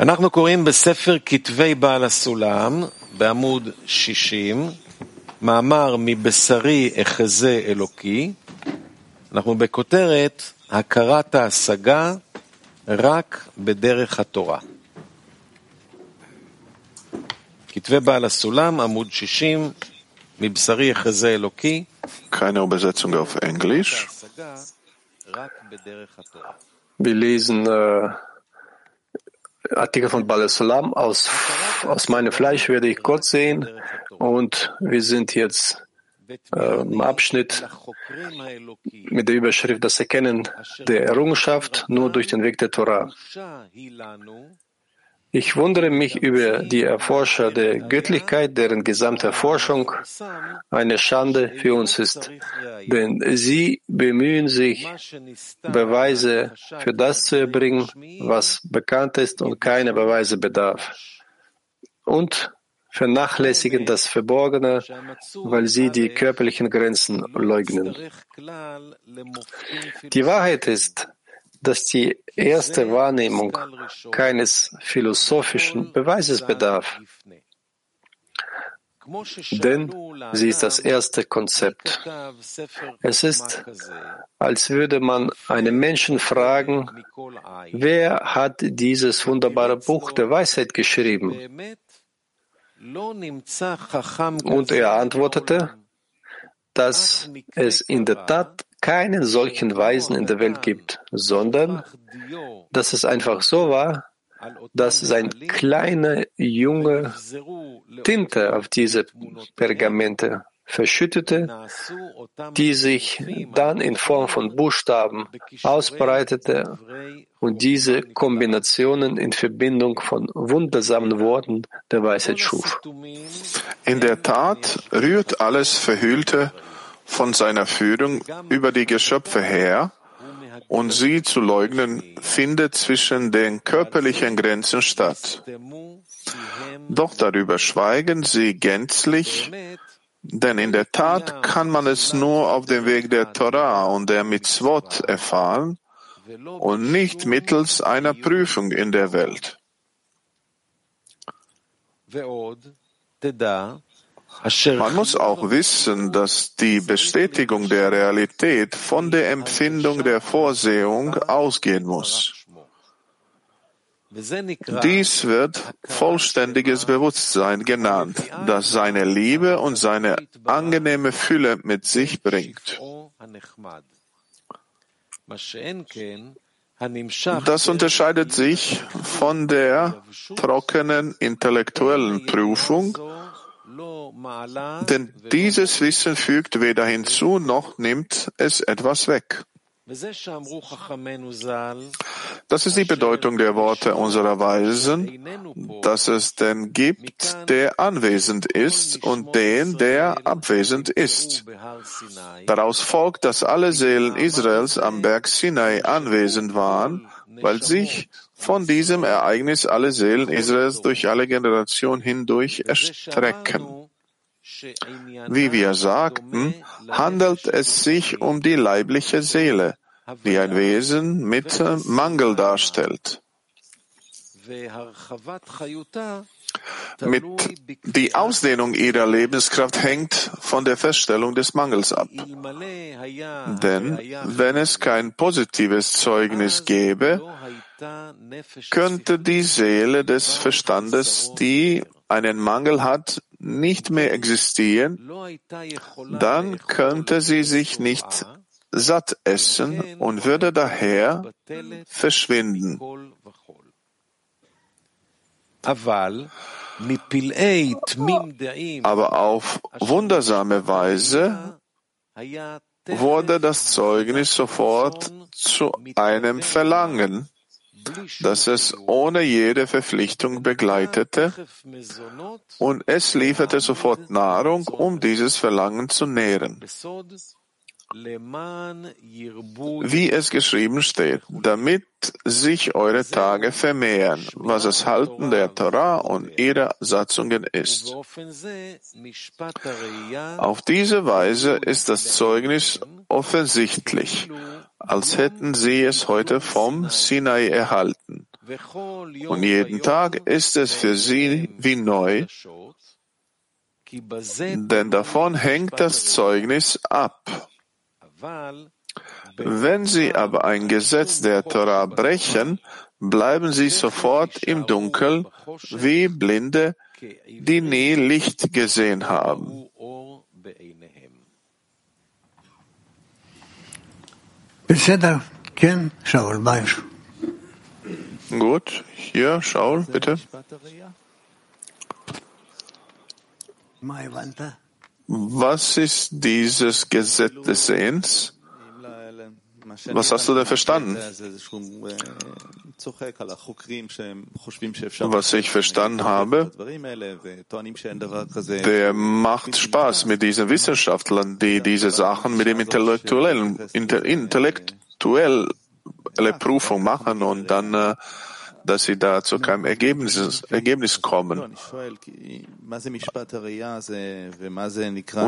אנחנו קוראים בספר כתבי בעל הסולם, בעמוד 60, מאמר מבשרי אחזה אלוקי. אנחנו בכותרת הכרת ההשגה רק בדרך התורה. כתבי בעל הסולם, עמוד 60, מבשרי אחזה אלוקי. Keine Übersetzung auf Englisch. Wir lesen äh, Artikel von Balasalam, aus, aus meinem Fleisch werde ich Gott sehen. Und wir sind jetzt äh, im Abschnitt mit der Überschrift Das Erkennen der Errungenschaft nur durch den Weg der Torah. Ich wundere mich über die Erforscher der Göttlichkeit, deren gesamte Forschung eine Schande für uns ist, denn sie bemühen sich, Beweise für das zu erbringen, was bekannt ist und keine Beweise bedarf. Und vernachlässigen das Verborgene, weil sie die körperlichen Grenzen leugnen. Die Wahrheit ist, dass die erste Wahrnehmung keines philosophischen Beweises bedarf. Denn sie ist das erste Konzept. Es ist, als würde man einen Menschen fragen, wer hat dieses wunderbare Buch der Weisheit geschrieben? Und er antwortete, dass es in der Tat keinen solchen Weisen in der Welt gibt, sondern dass es einfach so war, dass sein kleiner Junge Tinte auf diese Pergamente verschüttete, die sich dann in Form von Buchstaben ausbreitete und diese Kombinationen in Verbindung von wundersamen Worten der Weisheit schuf. In der Tat rührt alles Verhüllte von seiner Führung über die Geschöpfe her, und sie zu leugnen findet zwischen den körperlichen Grenzen statt. Doch darüber schweigen sie gänzlich, denn in der Tat kann man es nur auf dem Weg der Torah und der Mitzvot erfahren und nicht mittels einer Prüfung in der Welt. Man muss auch wissen, dass die Bestätigung der Realität von der Empfindung der Vorsehung ausgehen muss. Dies wird vollständiges Bewusstsein genannt, das seine Liebe und seine angenehme Fülle mit sich bringt. Das unterscheidet sich von der trockenen intellektuellen Prüfung, denn dieses Wissen fügt weder hinzu noch nimmt es etwas weg. Das ist die Bedeutung der Worte unserer Weisen, dass es den gibt, der anwesend ist und den, der abwesend ist. Daraus folgt, dass alle Seelen Israels am Berg Sinai anwesend waren, weil sich von diesem Ereignis alle Seelen Israels durch alle Generationen hindurch erstrecken. Wie wir sagten, handelt es sich um die leibliche Seele, die ein Wesen mit Mangel darstellt. Mit die Ausdehnung ihrer Lebenskraft hängt von der Feststellung des Mangels ab. Denn wenn es kein positives Zeugnis gäbe, könnte die Seele des Verstandes, die einen Mangel hat, nicht mehr existieren, dann könnte sie sich nicht satt essen und würde daher verschwinden. Aber auf wundersame Weise wurde das Zeugnis sofort zu einem Verlangen, das es ohne jede Verpflichtung begleitete und es lieferte sofort Nahrung, um dieses Verlangen zu nähren. Wie es geschrieben steht, damit sich eure Tage vermehren, was das Halten der Torah und ihrer Satzungen ist. Auf diese Weise ist das Zeugnis offensichtlich, als hätten sie es heute vom Sinai erhalten. Und jeden Tag ist es für sie wie neu, denn davon hängt das Zeugnis ab. Wenn sie aber ein Gesetz der Torah brechen, bleiben sie sofort im Dunkel wie Blinde, die nie Licht gesehen haben. Gut, hier, Shaul, bitte. Was ist dieses Gesetz des Sehens? Was hast du da verstanden? Was ich verstanden habe, der macht Spaß mit diesen Wissenschaftlern, die diese Sachen mit dem intellektuellen, intellektuelle Prüfung machen und dann äh, dass sie da zu keinem Ergebnis, Ergebnis kommen. Und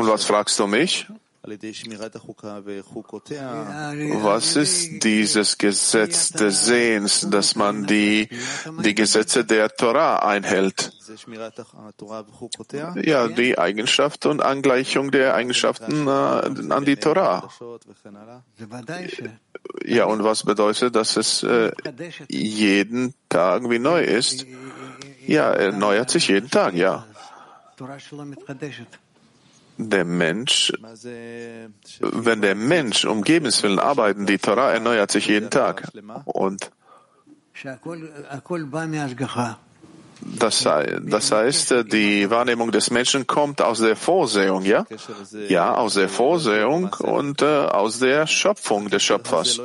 was fragst du mich? Was ist dieses Gesetz des Sehens, dass man die, die Gesetze der Torah einhält? Ja, die Eigenschaft und Angleichung der Eigenschaften äh, an die Torah. Ja, und was bedeutet, dass es äh, jeden Tag wie neu ist? Ja, er erneuert sich jeden Tag, ja der Mensch, wenn der Mensch um Gebenswillen arbeiten, die Torah erneuert sich jeden Tag. Und das, das heißt, die Wahrnehmung des Menschen kommt aus der Vorsehung, ja? Ja, aus der Vorsehung und äh, aus der Schöpfung des Schöpfers.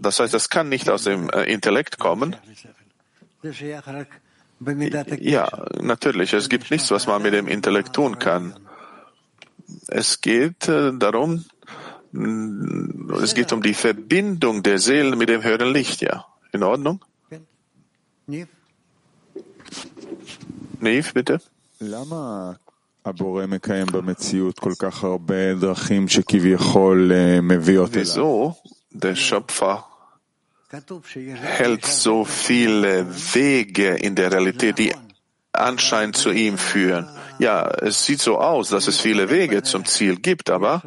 Das heißt, das kann nicht aus dem äh, Intellekt kommen. Ja, natürlich. Es gibt nichts, was man mit dem Intellekt tun kann. Es geht äh, darum, es geht um die Verbindung der Seelen mit dem höheren Licht, ja. In Ordnung? Neve, bitte. Wieso der Schöpfer hält so viele Wege in der Realität, die anscheinend zu ihm führen? Ja, es sieht so aus, dass es viele Wege zum Ziel gibt, aber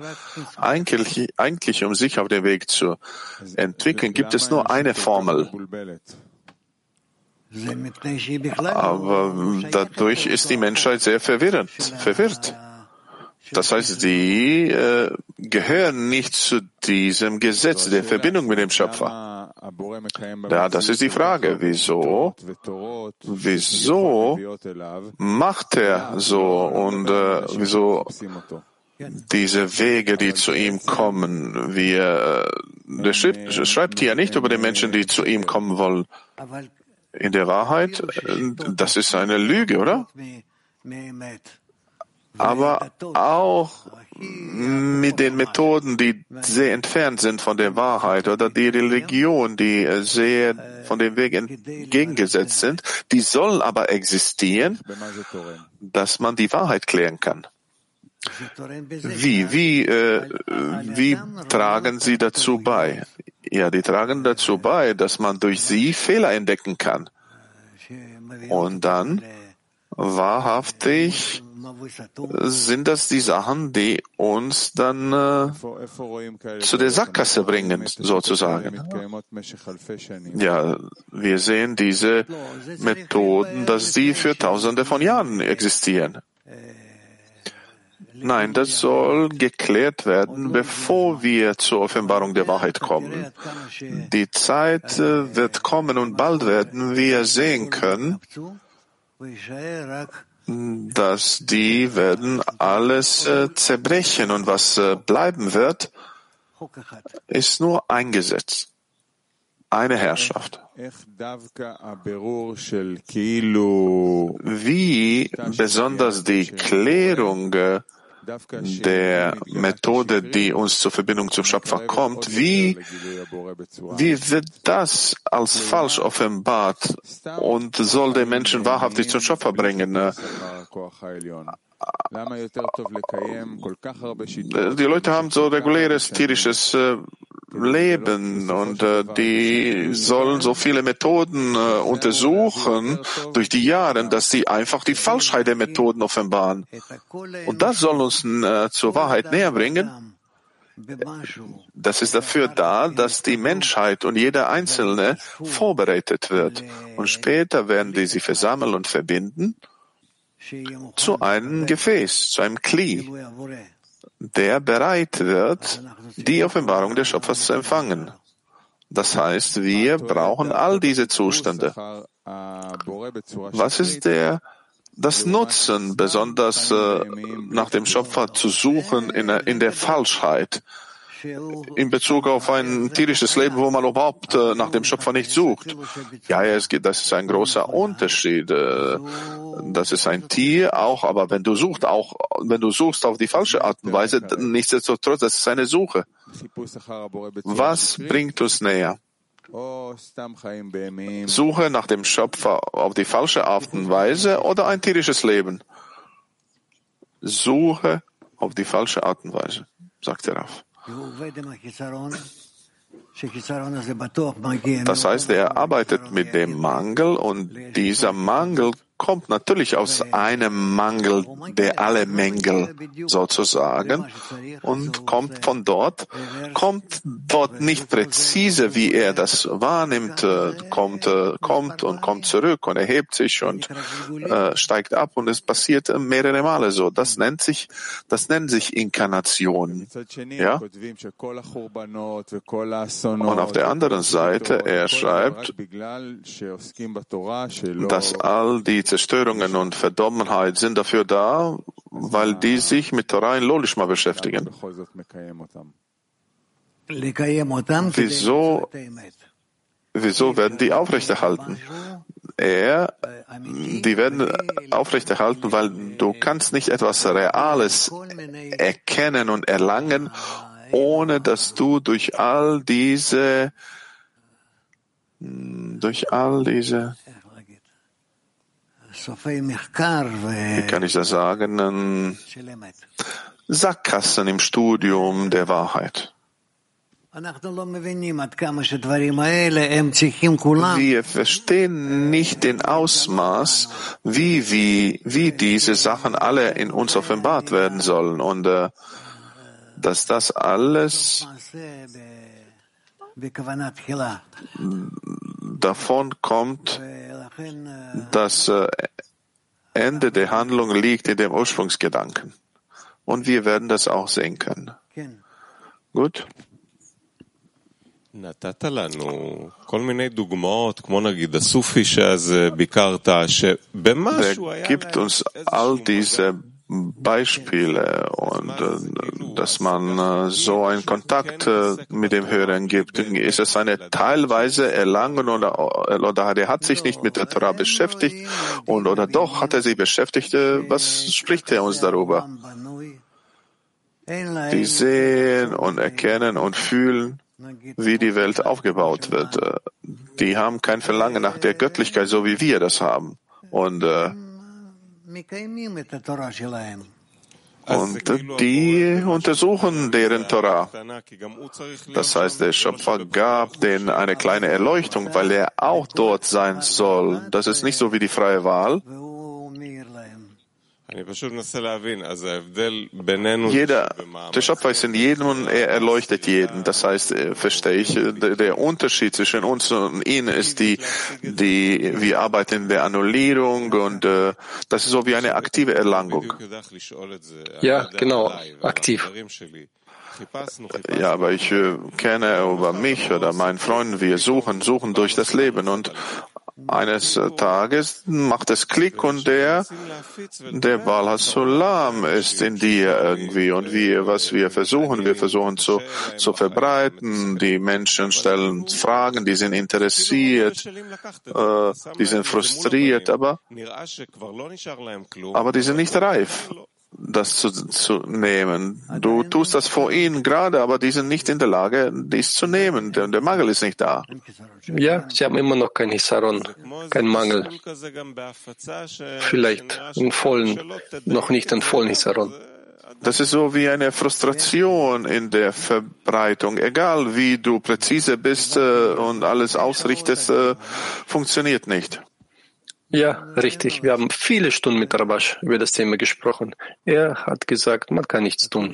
eigentlich, eigentlich um sich auf den Weg zu entwickeln, gibt es nur eine Formel. Aber dadurch ist die Menschheit sehr verwirrend, verwirrt. Das heißt, sie äh, gehören nicht zu diesem Gesetz der Verbindung mit dem Schöpfer. Ja, das ist die Frage. Wieso? Wieso macht er so und äh, wieso diese Wege, die zu ihm kommen? Wir, äh, der schreibt, schreibt hier nicht über die Menschen, die zu ihm kommen wollen. In der Wahrheit, äh, das ist eine Lüge, oder? aber auch mit den Methoden, die sehr entfernt sind von der Wahrheit oder die Religion, die sehr von dem Weg entgegengesetzt sind, die sollen aber existieren, dass man die Wahrheit klären kann. Wie, wie, äh, wie tragen sie dazu bei? Ja, die tragen dazu bei, dass man durch sie Fehler entdecken kann. Und dann wahrhaftig sind das die Sachen, die uns dann äh, zu der Sackgasse bringen, sozusagen. Ja, wir sehen diese Methoden, dass die für Tausende von Jahren existieren. Nein, das soll geklärt werden, bevor wir zur Offenbarung der Wahrheit kommen. Die Zeit äh, wird kommen und bald werden wir sehen können, dass die werden alles äh, zerbrechen und was äh, bleiben wird, ist nur ein Gesetz, eine Herrschaft. Wie besonders die Klärung äh, der Methode, die uns zur Verbindung zum Schöpfer kommt, wie, wie wird das als falsch offenbart und soll den Menschen wahrhaftig zum Schöpfer bringen? Die Leute haben so reguläres tierisches äh, leben und äh, die sollen so viele Methoden äh, untersuchen durch die Jahre, dass sie einfach die Falschheit der Methoden offenbaren. Und das soll uns äh, zur Wahrheit näher bringen. Das ist dafür da, dass die Menschheit und jeder Einzelne vorbereitet wird. Und später werden die sich versammeln und verbinden zu einem Gefäß, zu einem Kli, der bereit wird, die Offenbarung des Schöpfers zu empfangen. Das heißt, wir brauchen all diese Zustände. Was ist der, das Nutzen, besonders äh, nach dem Schöpfer zu suchen in, in der Falschheit? In Bezug auf ein tierisches Leben, wo man überhaupt äh, nach dem Schöpfer nicht sucht. Ja, ja, es geht, das ist ein großer Unterschied. Äh, das ist ein Tier auch, aber wenn du suchst, auch wenn du suchst auf die falsche Art und Weise, nichtsdestotrotz, das ist eine Suche. Was bringt uns näher? Suche nach dem Schöpfer auf die falsche Art und Weise oder ein tierisches Leben? Suche auf die falsche Art und Weise, sagt er auf. Das heißt, er arbeitet mit dem Mangel und dieser Mangel kommt natürlich aus einem Mangel der alle Mängel sozusagen und kommt von dort, kommt dort nicht präzise, wie er das wahrnimmt, äh, kommt, äh, kommt und kommt zurück und erhebt sich und äh, steigt ab und es passiert mehrere Male so. Das nennt sich, das nennt sich Inkarnation. Ja? Und auf der anderen Seite, er schreibt, dass all die Zerstörungen und Verdorbenheit sind dafür da, weil die sich mit Torah in Lolishma beschäftigen. Wieso, wieso werden die aufrechterhalten? Er, die werden aufrechterhalten, weil du kannst nicht etwas Reales erkennen und erlangen, ohne dass du durch all diese, durch all diese wie kann ich das sagen, Sackgassen im Studium der Wahrheit. Wir verstehen nicht den Ausmaß, wie, wie, wie diese Sachen alle in uns offenbart werden sollen und äh, dass das alles davon kommt, das äh, Ende der Handlung liegt in dem Ursprungsgedanken. Und wir werden das auch sehen können. Gut? נתת לנו כל מיני דוגמאות, כמו נגיד הסופי שאז ביקרת, שבמשהו היה... gibt uns all diese Beispiele und äh, dass man äh, so einen Kontakt äh, mit dem Hören gibt. Ist es eine teilweise Erlangen oder, oder er hat sich nicht mit der Torah beschäftigt und oder doch hat er sich beschäftigt? Was spricht er uns darüber? Die sehen und erkennen und fühlen, wie die Welt aufgebaut wird. Die haben kein Verlangen nach der Göttlichkeit, so wie wir das haben. Und äh, und die untersuchen deren Torah. Das heißt, der Schöpfer gab denen eine kleine Erleuchtung, weil er auch dort sein soll. Das ist nicht so wie die freie Wahl. Jeder, der Schöpfer ist in jedem und er erleuchtet jeden. Das heißt, verstehe ich, der Unterschied zwischen uns und ihnen ist die, die, wir arbeiten in der Annullierung und äh, das ist so wie eine aktive Erlangung. Ja, genau, aktiv. Ja, aber ich äh, kenne über mich oder meinen Freunden, wir suchen, suchen durch das Leben und eines Tages macht es Klick und der, der Baal Sulam ist in dir irgendwie und wir, was wir versuchen, wir versuchen zu, zu verbreiten. Die Menschen stellen Fragen, die sind interessiert, äh, die sind frustriert, aber, aber die sind nicht reif das zu, zu nehmen. Du tust das vor ihnen gerade, aber die sind nicht in der Lage, dies zu nehmen. Der, der Mangel ist nicht da. Ja, sie haben immer noch kein Hisaron, kein Mangel. Vielleicht einen vollen, noch nicht einen vollen Hisaron. Das ist so wie eine Frustration in der Verbreitung. Egal wie du präzise bist äh, und alles ausrichtest, äh, funktioniert nicht. Ja, richtig. Wir haben viele Stunden mit Rabash über das Thema gesprochen. Er hat gesagt, man kann nichts tun.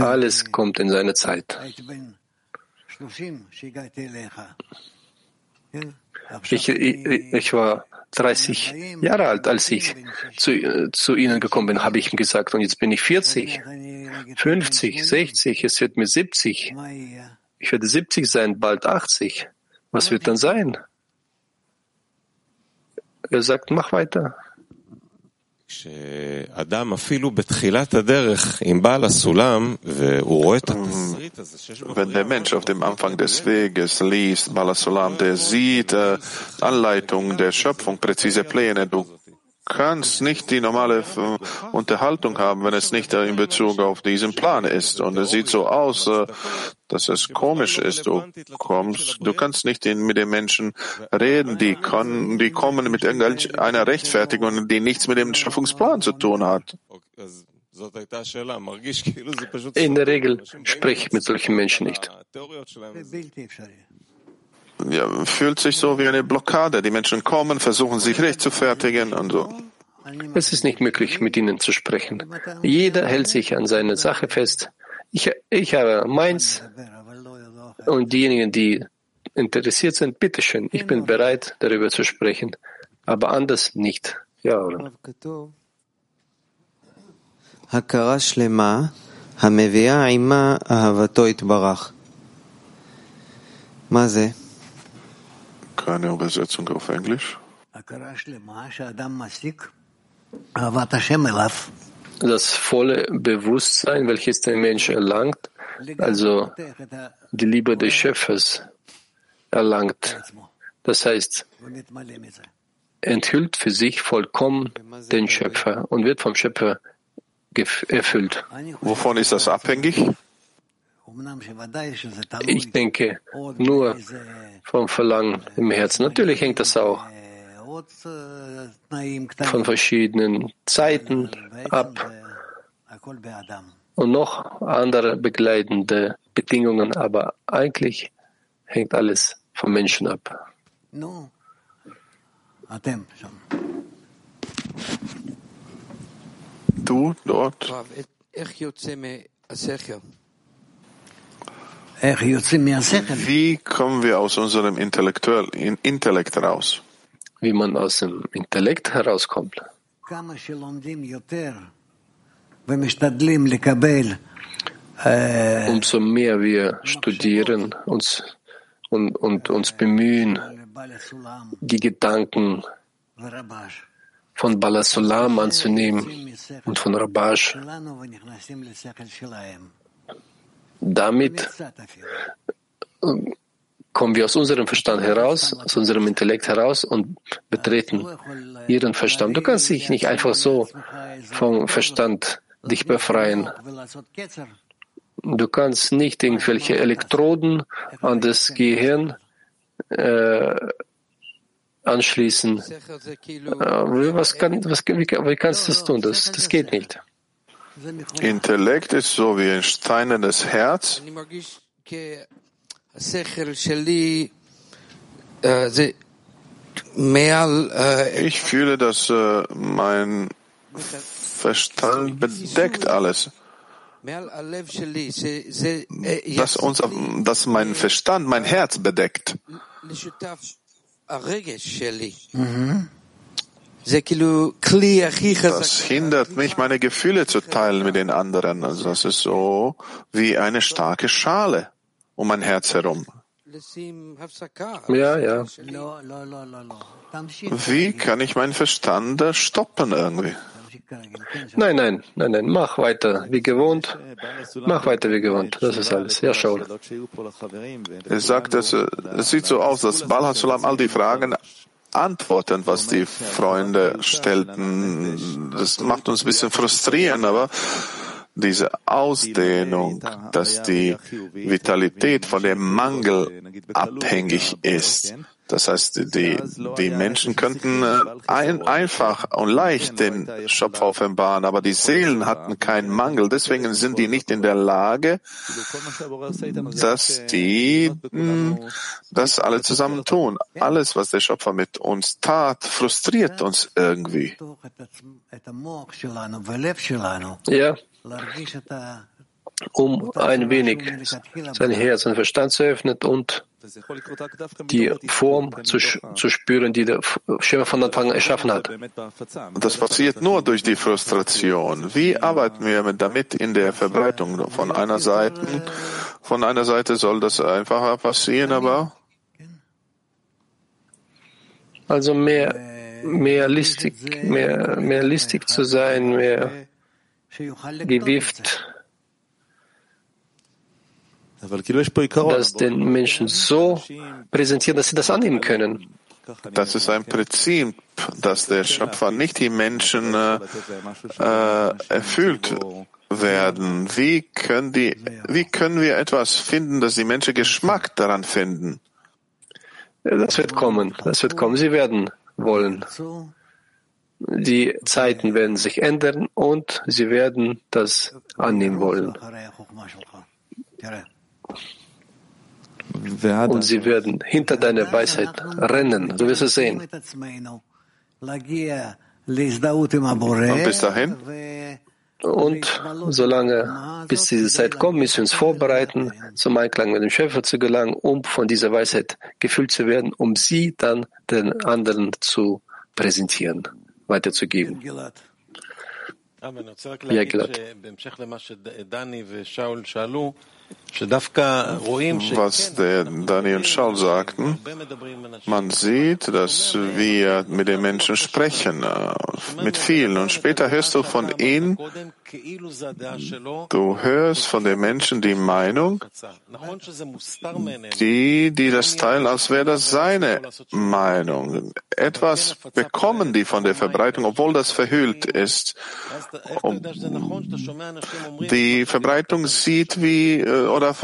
Alles kommt in seine Zeit. Ich, ich, war 30 Jahre alt, als ich zu, zu Ihnen gekommen bin, habe ich ihm gesagt. Und jetzt bin ich 40, 50, 60, es wird mir 70. Ich werde 70 sein, bald 80. Was wird dann sein? Er sagt, mach weiter. Wenn der Mensch auf dem Anfang des Weges liest, Balasulam, der sieht äh, Anleitung der Schöpfung, präzise Pläne, du kannst nicht die normale äh, Unterhaltung haben, wenn es nicht äh, in Bezug auf diesen Plan ist. Und es sieht so aus, äh, dass es komisch ist. Du kommst, du kannst nicht mit den Menschen reden, die, können, die kommen mit irgendeiner Rechtfertigung, die nichts mit dem Schöpfungsplan zu tun hat. In der Regel spreche ich mit solchen Menschen nicht Ja, fühlt sich so wie eine Blockade. Die Menschen kommen, versuchen sich rechtfertigen und so. Es ist nicht möglich, mit ihnen zu sprechen. Jeder hält sich an seine Sache fest. Ich, ich habe meins und diejenigen, die interessiert sind, bitteschön, ich bin bereit, darüber zu sprechen, aber anders nicht. Ja, oder? הכרה שלמה המביאה עימה אהבתו יתברך. מה זה? Keine Übersetzung auf Englisch. Das volle Bewusstsein, welches der Mensch erlangt, also die Liebe des Schöpfers erlangt. Das heißt, enthüllt für sich vollkommen den Schöpfer und wird vom Schöpfer erfüllt. Wovon ist das abhängig? Ich denke nur vom Verlangen im Herzen. Natürlich hängt das auch von verschiedenen Zeiten ab und noch andere begleitende Bedingungen, aber eigentlich hängt alles vom Menschen ab. Du dort. Wie kommen wir aus unserem Intellekt raus? Wie man aus dem Intellekt herauskommt. Umso mehr wir studieren uns und, und uns bemühen, die Gedanken von Balasulam anzunehmen und von Rabash. Damit kommen wir aus unserem Verstand heraus, aus unserem Intellekt heraus und betreten ihren Verstand. Du kannst dich nicht einfach so vom Verstand dich befreien. Du kannst nicht irgendwelche Elektroden an das Gehirn äh, anschließen. Äh, was kann, was, wie, wie kannst du das tun? Das, das geht nicht. Intellekt ist so wie ein steinernes Herz. Ich fühle, dass äh, mein Verstand bedeckt alles. Dass, unser, dass mein Verstand mein Herz bedeckt. Mhm. Das hindert mich, meine Gefühle zu teilen mit den anderen. Also das ist so wie eine starke Schale um mein Herz herum. Ja, ja. Wie kann ich meinen Verstand stoppen irgendwie? Nein, nein, nein, nein, mach weiter wie gewohnt. Mach weiter wie gewohnt. Das ist alles. Ja, schau. Er sagt, es sieht so aus, dass Bal all die Fragen antworten, was die Freunde stellten. Das macht uns ein bisschen frustrieren, aber diese Ausdehnung, dass die Vitalität von dem Mangel abhängig ist, Das heißt, die, die Menschen könnten äh, ein, einfach und leicht den Schöpfer offenbaren, aber die Seelen hatten keinen Mangel. Deswegen sind die nicht in der Lage, dass die hm, das alle zusammen tun. Alles, was der Schöpfer mit uns tat, frustriert uns irgendwie. Ja, um ein wenig sein Herz und Verstand zu öffnen und die Form zu, zu spüren, die der Schöpfer von Anfang an erschaffen hat. Das passiert nur durch die Frustration. Wie arbeiten wir damit in der Verbreitung? Von einer Seite, von einer Seite soll das einfacher passieren, aber also mehr, mehr listig, mehr, mehr listig zu sein, mehr gewieft das den Menschen so präsentieren, dass sie das annehmen können. Das ist ein Prinzip, dass der Schöpfer nicht die Menschen äh, äh, erfüllt werden. Wie können, die, wie können wir etwas finden, dass die Menschen Geschmack daran finden? Das wird kommen. Das wird kommen. Sie werden wollen. Die Zeiten werden sich ändern und sie werden das annehmen wollen. Und sie werden hinter deiner Weisheit rennen. Du wirst es sehen. Und bis dahin? Und solange, bis diese Zeit kommt, müssen wir uns vorbereiten, zum Einklang mit dem Schöpfer zu gelangen, um von dieser Weisheit gefüllt zu werden, um sie dann den anderen zu präsentieren, weiterzugeben. Was der Dani und Shaul sagten. Man sieht, dass wir mit den Menschen sprechen, äh, mit vielen. Und später hörst du von ihnen, du hörst von den Menschen die Meinung, die, die das teilen, als wäre das seine Meinung. Etwas bekommen die von der Verbreitung, obwohl das verhüllt ist. Die Verbreitung sieht wie, äh, oder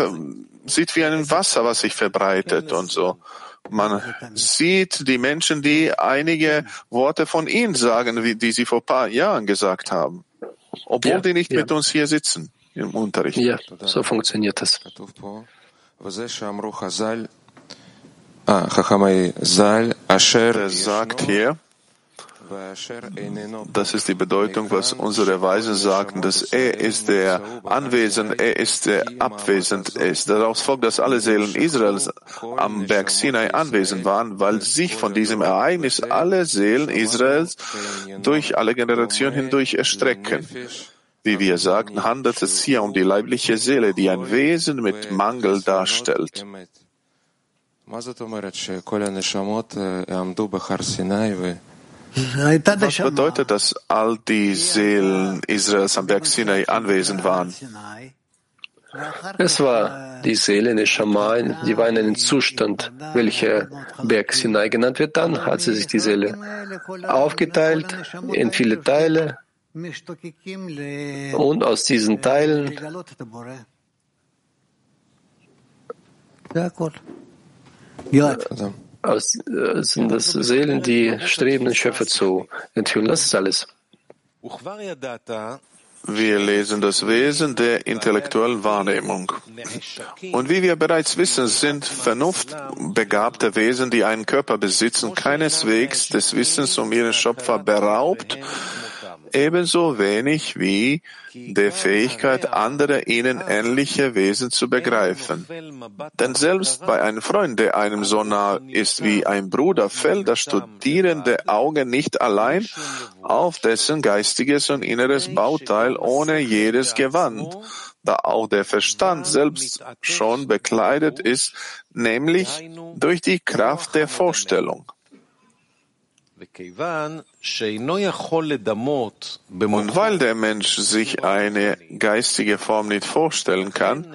sieht wie ein Wasser, was sich verbreitet und so. Man sieht die Menschen, die einige Worte von ihnen sagen, die sie vor ein paar Jahren gesagt haben, obwohl ja, die nicht ja. mit uns hier sitzen im Unterricht. Ja, so funktioniert das. Er sagt hier, das ist die Bedeutung, was unsere Weisen sagten, dass er ist der anwesend, er ist der abwesend ist. Daraus folgt, dass alle Seelen Israels am Berg Sinai anwesend waren, weil sich von diesem Ereignis alle Seelen Israels durch alle Generationen hindurch erstrecken. Wie wir sagten, handelt es hier um die leibliche Seele, die ein Wesen mit Mangel darstellt. Was bedeutet, dass all die Seelen Israels am Berg Sinai anwesend waren? Es war die Seele in Shammai, die war in einem Zustand, welcher Berg Sinai genannt wird. Dann hat sie sich die Seele aufgeteilt in viele Teile. Und aus diesen Teilen ja aus, äh, sind das Seelen, die streben, den Schöpfer zu enthüllen. Das ist alles. Wir lesen das Wesen der intellektuellen Wahrnehmung. Und wie wir bereits wissen, sind vernunftbegabte Wesen, die einen Körper besitzen, keineswegs des Wissens um ihren Schöpfer beraubt ebenso wenig wie der Fähigkeit anderer ihnen ähnliche Wesen zu begreifen. Denn selbst bei einem Freund, der einem so nah ist wie ein Bruder, fällt das studierende Auge nicht allein auf dessen geistiges und inneres Bauteil ohne jedes Gewand, da auch der Verstand selbst schon bekleidet ist, nämlich durch die Kraft der Vorstellung. Und weil der Mensch sich eine geistige Form nicht vorstellen kann,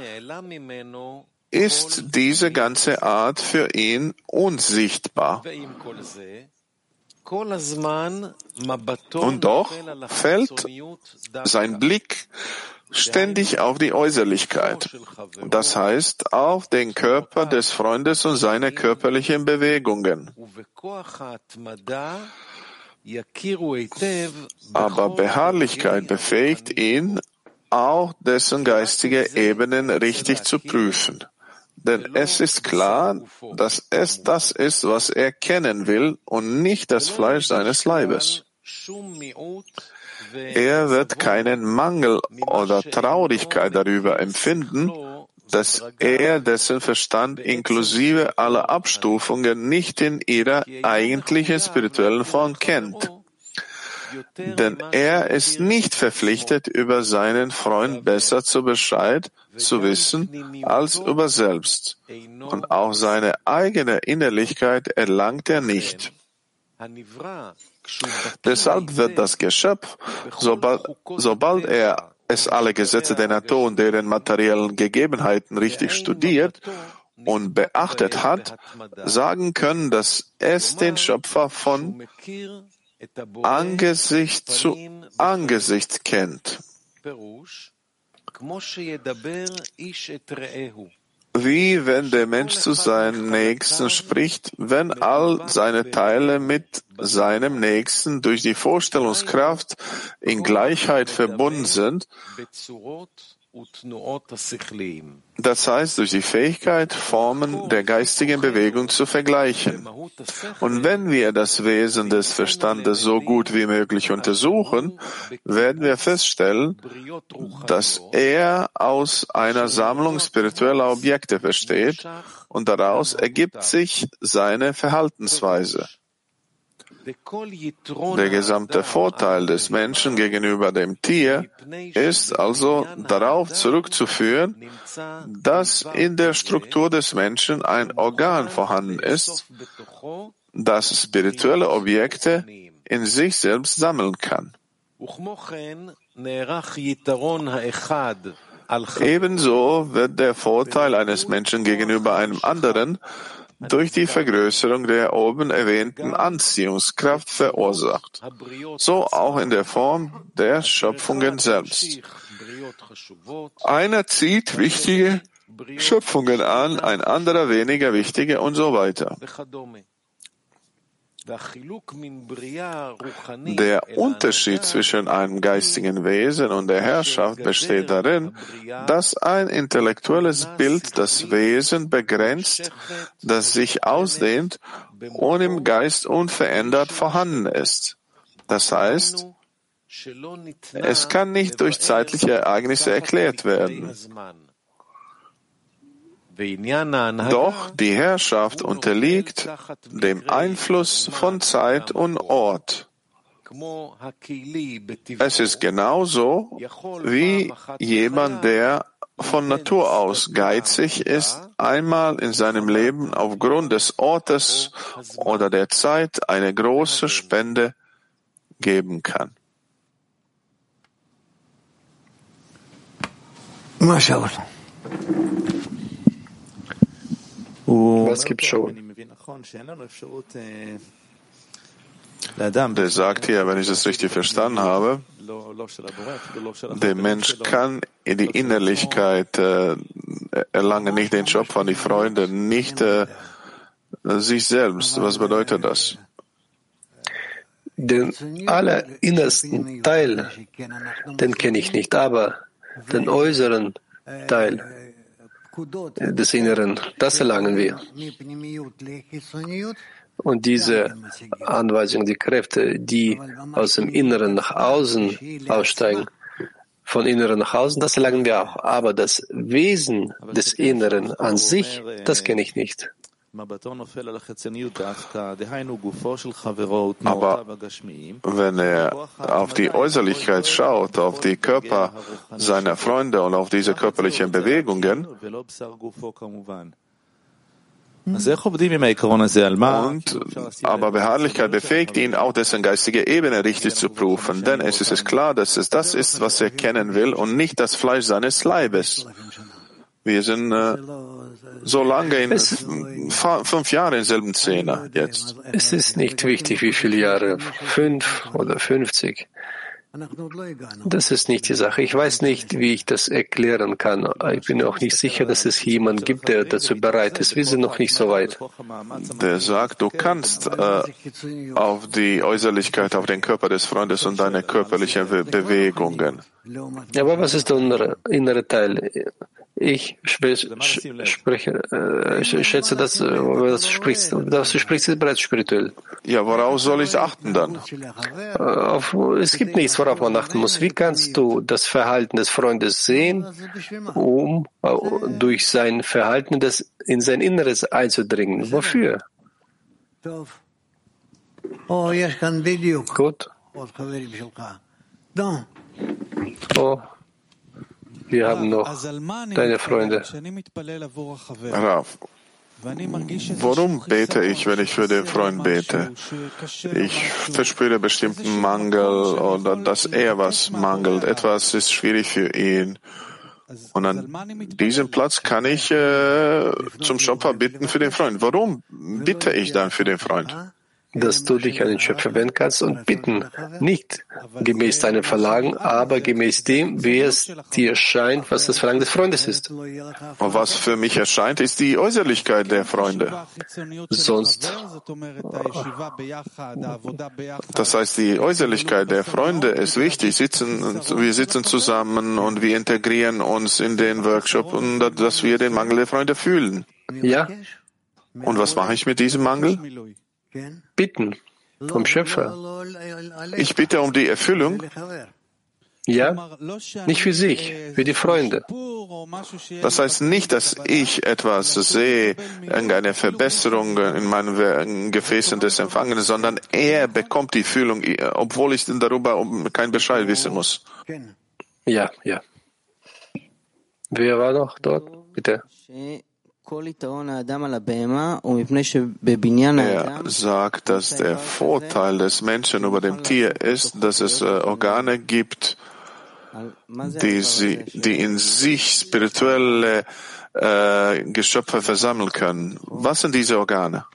ist diese ganze Art für ihn unsichtbar. Und doch fällt sein Blick ständig auf die Äußerlichkeit, das heißt auf den Körper des Freundes und seine körperlichen Bewegungen. Aber Beharrlichkeit befähigt ihn, auch dessen geistige Ebenen richtig zu prüfen. Denn es ist klar, dass es das ist, was er kennen will und nicht das Fleisch seines Leibes. Er wird keinen Mangel oder Traurigkeit darüber empfinden, dass er dessen Verstand inklusive aller Abstufungen nicht in ihrer eigentlichen spirituellen Form kennt. Denn er ist nicht verpflichtet, über seinen Freund besser zu Bescheid zu wissen als über selbst. Und auch seine eigene Innerlichkeit erlangt er nicht. Deshalb wird das Geschöpf, sobald, sobald er es alle Gesetze der Natur und deren materiellen Gegebenheiten richtig studiert und beachtet hat, sagen können, dass es den Schöpfer von Angesicht zu Angesicht kennt. Wie wenn der Mensch zu seinem Nächsten spricht, wenn all seine Teile mit seinem Nächsten durch die Vorstellungskraft in Gleichheit verbunden sind, das heißt durch die Fähigkeit, Formen der geistigen Bewegung zu vergleichen. Und wenn wir das Wesen des Verstandes so gut wie möglich untersuchen, werden wir feststellen, dass er aus einer Sammlung spiritueller Objekte besteht und daraus ergibt sich seine Verhaltensweise. Der gesamte Vorteil des Menschen gegenüber dem Tier ist also darauf zurückzuführen, dass in der Struktur des Menschen ein Organ vorhanden ist, das spirituelle Objekte in sich selbst sammeln kann. Ebenso wird der Vorteil eines Menschen gegenüber einem anderen durch die Vergrößerung der oben erwähnten Anziehungskraft verursacht, so auch in der Form der Schöpfungen selbst. Einer zieht wichtige Schöpfungen an, ein anderer weniger wichtige und so weiter. Der Unterschied zwischen einem geistigen Wesen und der Herrschaft besteht darin, dass ein intellektuelles Bild das Wesen begrenzt, das sich ausdehnt und im Geist unverändert vorhanden ist. Das heißt, es kann nicht durch zeitliche Ereignisse erklärt werden. Doch die Herrschaft unterliegt dem Einfluss von Zeit und Ort. Es ist genauso wie jemand, der von Natur aus geizig ist, einmal in seinem Leben aufgrund des Ortes oder der Zeit eine große Spende geben kann. Mashallah. Was gibt schon? Der sagt hier, wenn ich das richtig verstanden habe, der Mensch kann in die Innerlichkeit äh, erlangen, nicht den Schöpfer, die Freunde, nicht äh, sich selbst. Was bedeutet das? Den allerinnersten Teil, den kenne ich nicht, aber den äußeren Teil, des Inneren. Das erlangen wir. Und diese Anweisung, die Kräfte, die aus dem Inneren nach außen aussteigen, von Inneren nach außen, das erlangen wir auch. Aber das Wesen des Inneren an sich, das kenne ich nicht. Aber wenn er auf die Äußerlichkeit schaut, auf die Körper seiner Freunde und auf diese körperlichen Bewegungen, und, aber Beharrlichkeit befähigt ihn, auch dessen geistige Ebene richtig zu prüfen, denn es ist klar, dass es das ist, was er kennen will und nicht das Fleisch seines Leibes. Wir sind äh, so lange in fünf Jahre in selben Szene jetzt. Es ist nicht wichtig, wie viele Jahre, fünf oder fünfzig. Das ist nicht die Sache. Ich weiß nicht, wie ich das erklären kann. Ich bin auch nicht sicher, dass es jemanden gibt, der dazu bereit ist. Wir sind noch nicht so weit. Der sagt, du kannst äh, auf die Äußerlichkeit, auf den Körper des Freundes und deine körperlichen Bewegungen. Aber was ist der innere, innere Teil? Ich spreche, äh, schätze, dass äh, was sprichst, das du sprichst, ist bereits spirituell. Ja, worauf soll ich achten dann? Äh, auf, es gibt nichts, worauf man achten muss. Wie kannst du das Verhalten des Freundes sehen, um äh, durch sein Verhalten das in sein Inneres einzudringen? Wofür? Gut. Oh, wir haben noch deine Freunde. Rav, Warum bete ich, wenn ich für den Freund bete? Ich verspüre bestimmten Mangel oder dass er was mangelt. Etwas ist schwierig für ihn. Und an diesem Platz kann ich äh, zum Schöpfer bitten für den Freund. Warum bitte ich dann für den Freund? Dass du dich an den Schöpfer wenden kannst und bitten, nicht gemäß deinem Verlangen, aber gemäß dem, wie es dir erscheint, was das Verlangen des Freundes ist. Und was für mich erscheint, ist die Äußerlichkeit der Freunde. Sonst, das heißt, die Äußerlichkeit der Freunde ist wichtig. Sitzen, wir sitzen zusammen und wir integrieren uns in den Workshop und dass wir den Mangel der Freunde fühlen. Ja. Und was mache ich mit diesem Mangel? Bitten vom Schöpfer. Ich bitte um die Erfüllung. Ja, nicht für sich, für die Freunde. Das heißt nicht, dass ich etwas sehe, irgendeine Verbesserung in meinen Gefäßen des Empfangens, sondern er bekommt die Fühlung, obwohl ich darüber kein Bescheid wissen muss. Ja, ja. Wer war noch dort? Bitte. Er sagt, dass der Vorteil des Menschen über dem Tier ist, dass es äh, Organe gibt, die, sie, die in sich spirituelle äh, Geschöpfe versammeln können. Was sind diese Organe,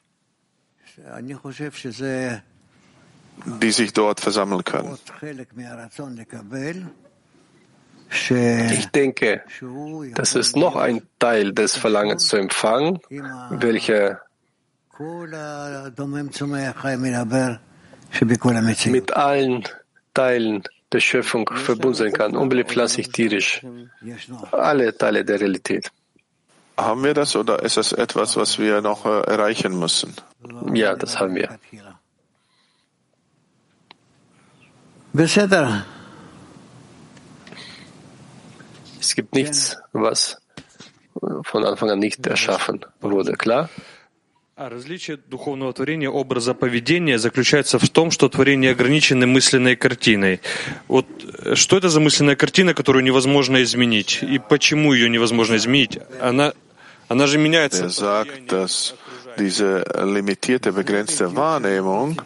die sich dort versammeln können? Ich denke, das ist noch ein Teil des Verlangens zu empfangen, welcher mit allen Teilen der Schöpfung verbunden sein kann, unbeliebt pflanzlich, tierisch, alle Teile der Realität. Haben wir das oder ist das etwas, was wir noch äh, erreichen müssen? Ja, das haben wir. Es gibt nichts, was von Anfang an nicht erschaffen wurde, klar? А различие духовного творения, образа поведения заключается в том, что творение ограничено мысленной картиной. Вот что это за мысленная картина, которую невозможно изменить? И почему ее невозможно изменить? Она, она же меняется. Sagt, dass diese limitierte, begrenzte Wahrnehmung,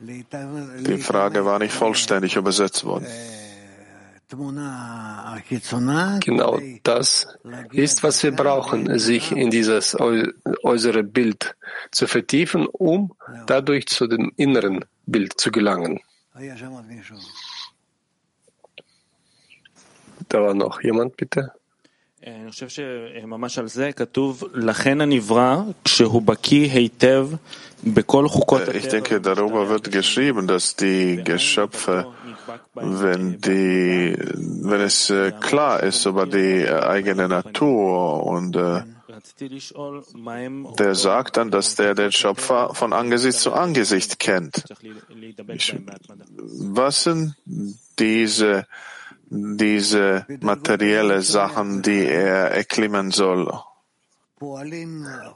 die Frage war nicht vollständig übersetzt worden. Genau das ist, was wir brauchen, sich in dieses äußere Bild zu vertiefen, um dadurch zu dem inneren Bild zu gelangen. Da war noch jemand, bitte. אני חושב שממש על זה כתוב, לכן הנברא, כשהוא בקיא היטב בכל חוקות Ich denke, darüber wird geschrieben, dass die Geschöpfe, wenn, die, wenn es klar ist über die eigene Natur und äh, der sagt dann, dass der den Schöpfer von Angesicht zu Angesicht kennt. Ich, was sind diese diese materielle Sachen, die er erklimmen soll.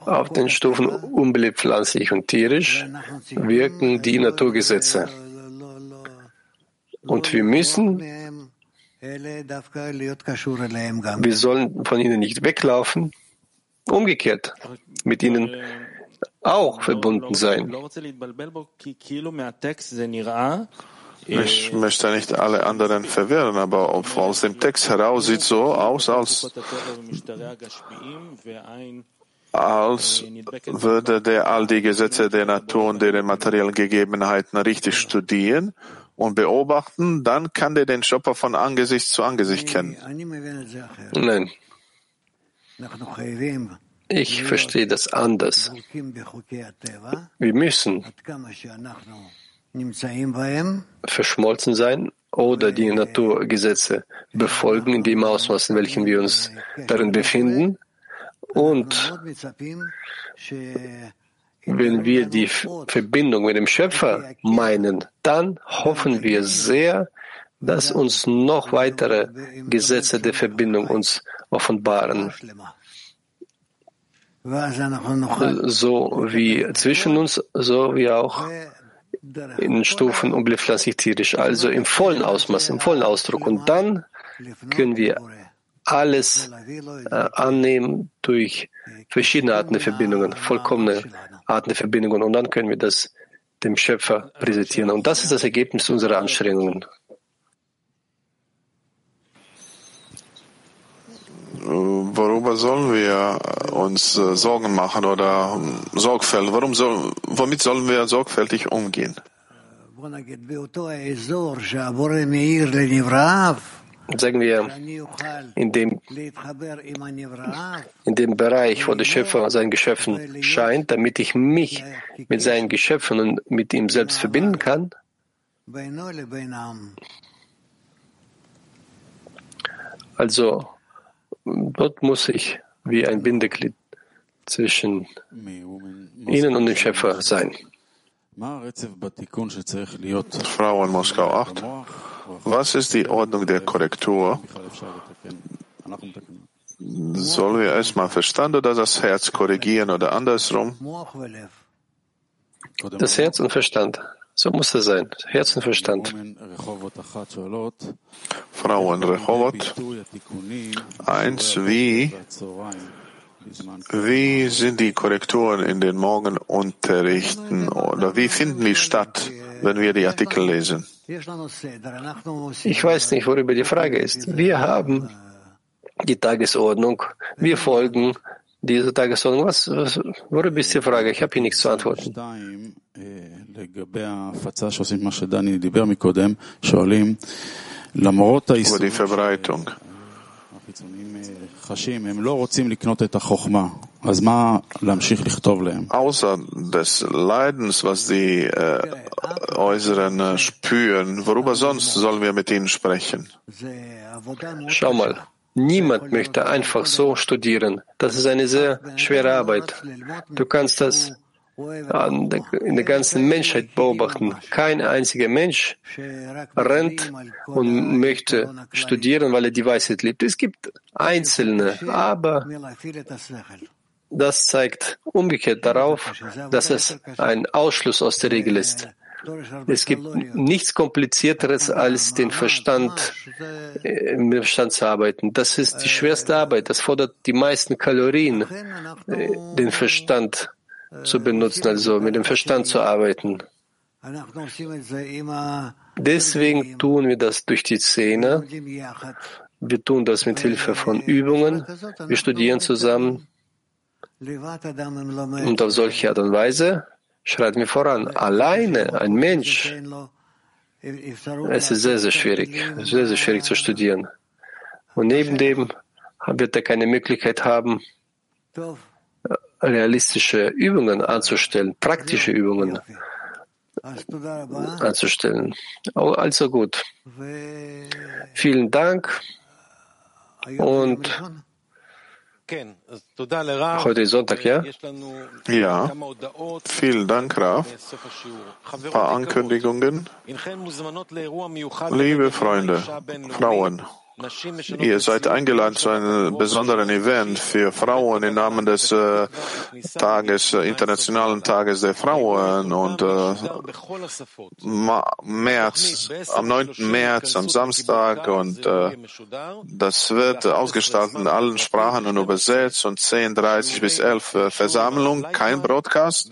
Auf den Stufen unbelebt, pflanzlich und tierisch wirken die Naturgesetze. Und wir müssen, wir sollen von ihnen nicht weglaufen, umgekehrt, mit ihnen auch verbunden sein. Ich möchte nicht alle anderen verwirren, aber aus dem Text heraus sieht so aus, als, als würde der all die Gesetze der Natur und deren materiellen Gegebenheiten richtig studieren und beobachten, dann kann der den Schöpfer von Angesicht zu Angesicht kennen. Nein. Ich verstehe das anders. Wir müssen verschmolzen sein oder die Naturgesetze befolgen in dem Ausmaß, in welchem wir uns darin befinden. Und wenn wir die Verbindung mit dem Schöpfer meinen, dann hoffen wir sehr, dass uns noch weitere Gesetze der Verbindung uns offenbaren. So wie zwischen uns, so wie auch in Stufen unbepflanzlich tierisch, also im vollen Ausmaß, im vollen Ausdruck. Und dann können wir alles äh, annehmen durch verschiedene Arten der Verbindungen, vollkommene Arten der Verbindungen. Und dann können wir das dem Schöpfer präsentieren. Und das ist das Ergebnis unserer Anstrengungen. Worüber sollen wir uns äh, Sorgen machen oder sorgfältig? Warum soll, womit sollen wir sorgfältig umgehen? Sagen wir, in dem, in dem Bereich, wo der Schöpfer seinen Geschöpfen scheint, damit ich mich mit seinen Geschöpfen und mit ihm selbst verbinden kann, also Dort muss ich wie ein Bindeglied zwischen Ihnen und dem Schöpfer sein. Frau in Moskau 8. Was ist die Ordnung der Korrektur? Sollen wir erstmal Verstand oder das Herz korrigieren oder andersrum? Das Herz und Verstand. So muss es sein. Herz und Verstand. Frau in Rehovot. Eins, wie, wie sind die Korrekturen in den Morgenunterrichten oder wie finden die statt, wenn wir die Artikel lesen? Ich weiß nicht, worüber die Frage ist. Wir haben die Tagesordnung. Wir folgen dieser Tagesordnung. Was, was, worüber ist die Frage? Ich habe hier nichts zu antworten. Über die Verbreitung. Außer des Leidens, was die äh, Äußeren äh, spüren, worüber sonst sollen wir mit ihnen sprechen? Schau mal, niemand möchte einfach so studieren. Das ist eine sehr schwere Arbeit. Du kannst das in der ganzen Menschheit beobachten. Kein einziger Mensch rennt und möchte studieren, weil er die Weisheit liebt. Es gibt Einzelne, aber das zeigt umgekehrt darauf, dass es ein Ausschluss aus der Regel ist. Es gibt nichts Komplizierteres, als den Verstand, äh, mit dem Verstand zu arbeiten. Das ist die schwerste Arbeit. Das fordert die meisten Kalorien, äh, den Verstand zu benutzen, also mit dem Verstand zu arbeiten. Deswegen tun wir das durch die Zähne. Wir tun das mit Hilfe von Übungen. Wir studieren zusammen. Und auf solche Art und Weise schreiten wir voran. Alleine ein Mensch, es ist sehr, sehr schwierig, sehr, sehr schwierig zu studieren. Und neben dem wird er keine Möglichkeit haben, realistische Übungen anzustellen, praktische Übungen anzustellen. Also gut. Vielen Dank und Heute ist Sonntag, ja? Ja. Vielen Dank, Raf. Ein paar Ankündigungen. Liebe Freunde, Frauen, Ihr seid eingeladen zu einem besonderen Event für Frauen im Namen des äh, Tages, äh, Internationalen Tages der Frauen und äh, März, am 9. März, am Samstag und äh, das wird ausgestattet in allen Sprachen und übersetzt und 10.30 bis 11 äh, Versammlung, kein Broadcast,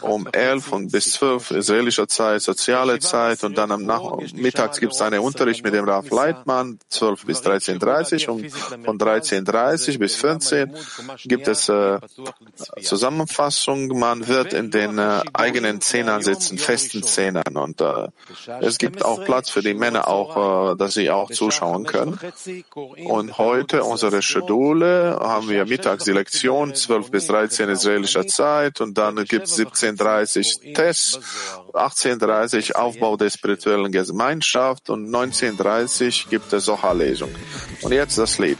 um 11 und bis 12 israelischer Zeit, soziale Zeit und dann am Nachmittags gibt es einen Unterricht mit dem Raf Leitmann, 12 bis 13.30 und von 13.30 bis 14 gibt es äh, Zusammenfassung. Man wird in den äh, eigenen Zehnern sitzen, festen Zehnern und äh, es gibt auch Platz für die Männer auch, äh, dass sie auch zuschauen können. Und heute unsere Schedule haben wir mittags die Lektion 12 bis 13 israelischer Zeit und dann gibt es 17.30 Tests, 18.30 Aufbau der spirituellen Gemeinschaft und 19.30 gibt es Socha-Lesung. Und jetzt das Lied.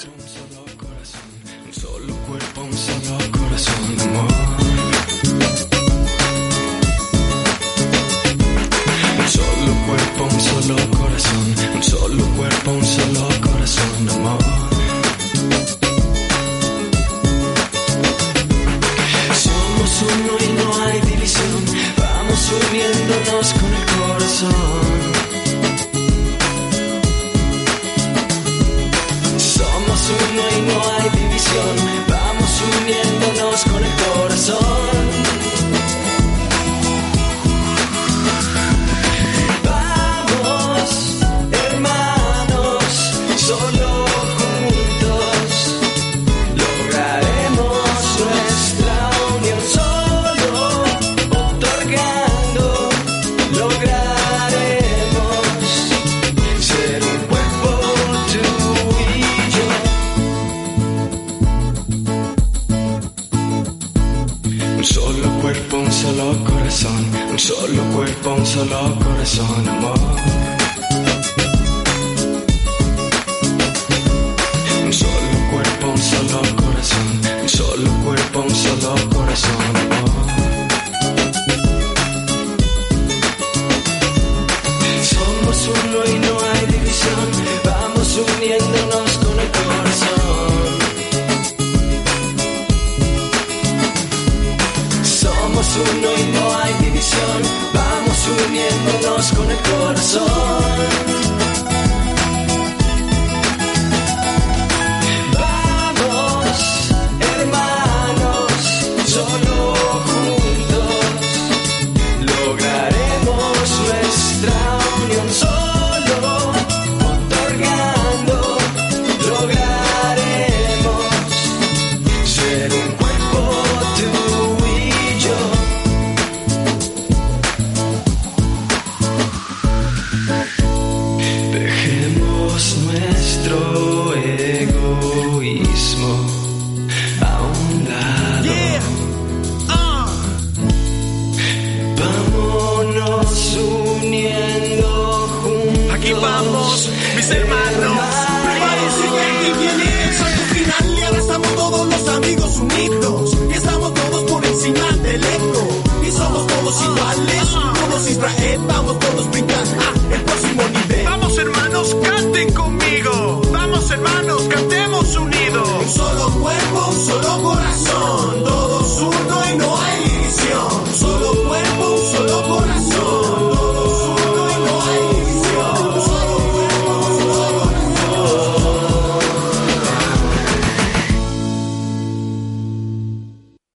un solo corazón, un solo cuerpo, un solo corazón, amor. Somos uno y no hay división, vamos uniéndonos con el corazón.